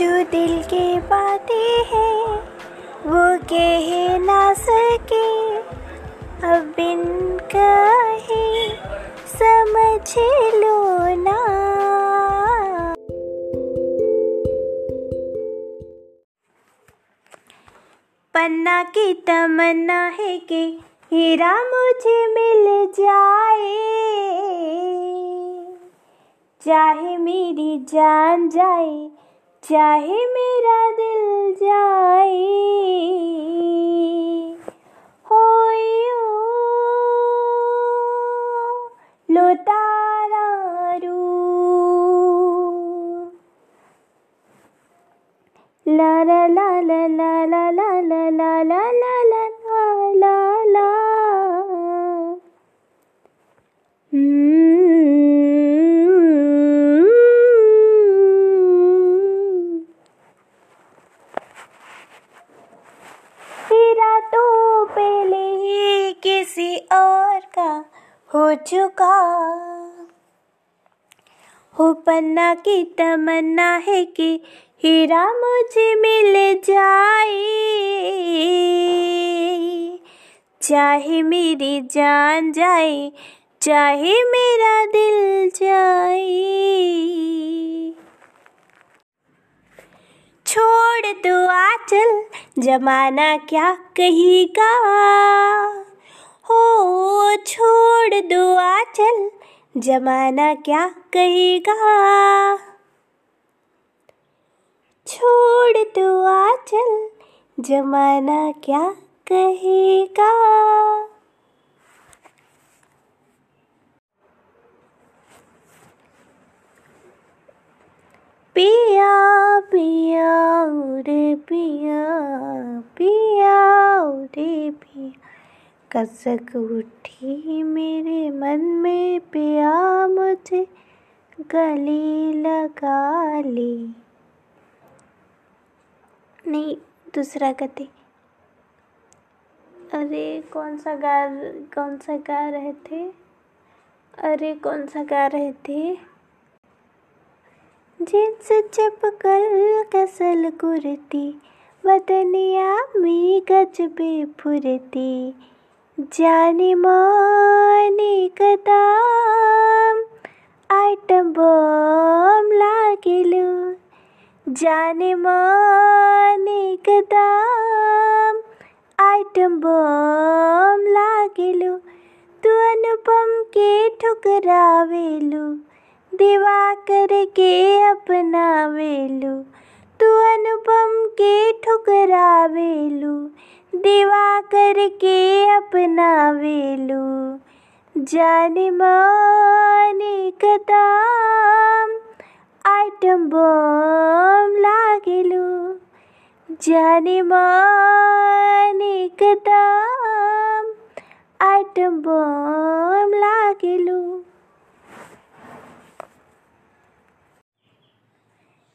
जो दिल की बातें हैं, वो कह ना सके। अब बिन कहे, समझ लो ना। पन्ना की तमन्ना है कि हीरा मुझे मिल जाए। चाहे मेरी जान जाए चाहे मेरा दिल जाए हो लो तारा रू। ला ला ला ला ला ला ला ला ला ला ला तेरा तो पहले ही किसी और का हो चुका। हो पन्ना की तमन्ना है कि हीरा मुझे मिल जाए। चाहे मेरी जान जाए, चाहे मेरा दिल जाए। छोड़ दो आचल, जमाना क्या कहेगा? हो छोड़ दो आचल, जमाना क्या कहेगा? छोड़ दो आचल, जमाना क्या कहेगा? पिया पिया रे पिया पिया रे पिया। कसक उठी मेरे मन में पिया मुझे, गली लगा ली। नहीं, दूसरा गति अरे, कौन सा गा, कौन सा गा रहे थे? अरे, कौन सा गा रहे थे? जींस चपकल कसल कुर्ती, बदनिया में गजबे फुरती। जाने माने कदम आइटम बम लागेलो जाने माने कदम आइटम बम लागेलो तू अनुपम के ठुकरावेलू दिवा करके अपनावेलू तू अनुपम के ठुकरावेलू दिवा करके अपनावेलू जाने माने कदम, आइटम बम लागेलू। जाने माने कदम, आइटम बम लागेलू।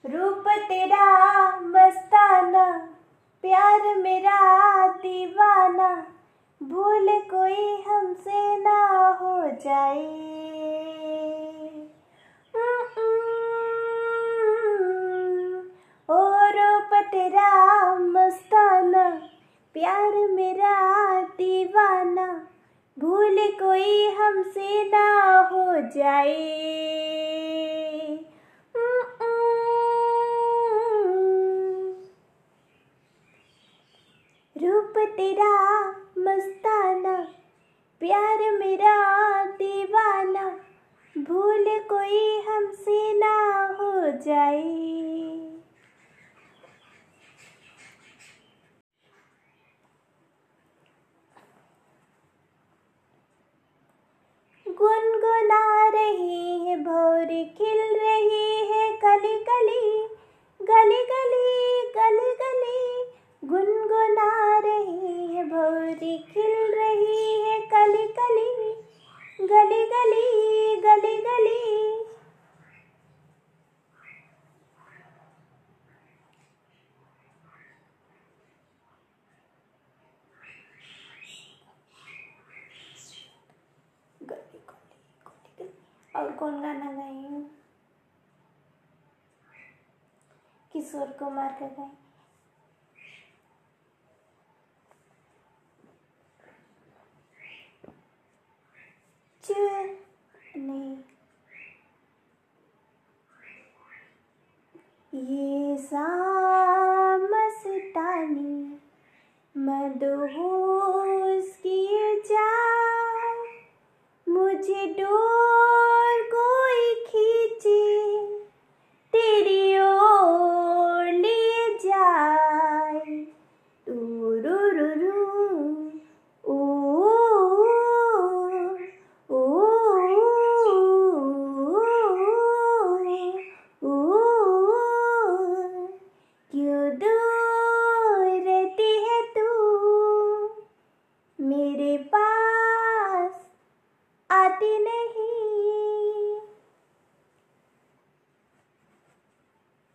रूप तेरा मस्ताना कोई हमसे ना हो जाए। ओ रूप तेरा मस्ताना प्यार मेरा दीवाना, भूल कोई हमसे ना हो जाए रूप तेरा मस्ताना प्यार मेरा दीवाना भूल कोई हमसे ना हो जाए। और कौन गाना गाई किशोर कुमार का गाई। ये सा मस्तानी मदहोश किए जा मुझे डू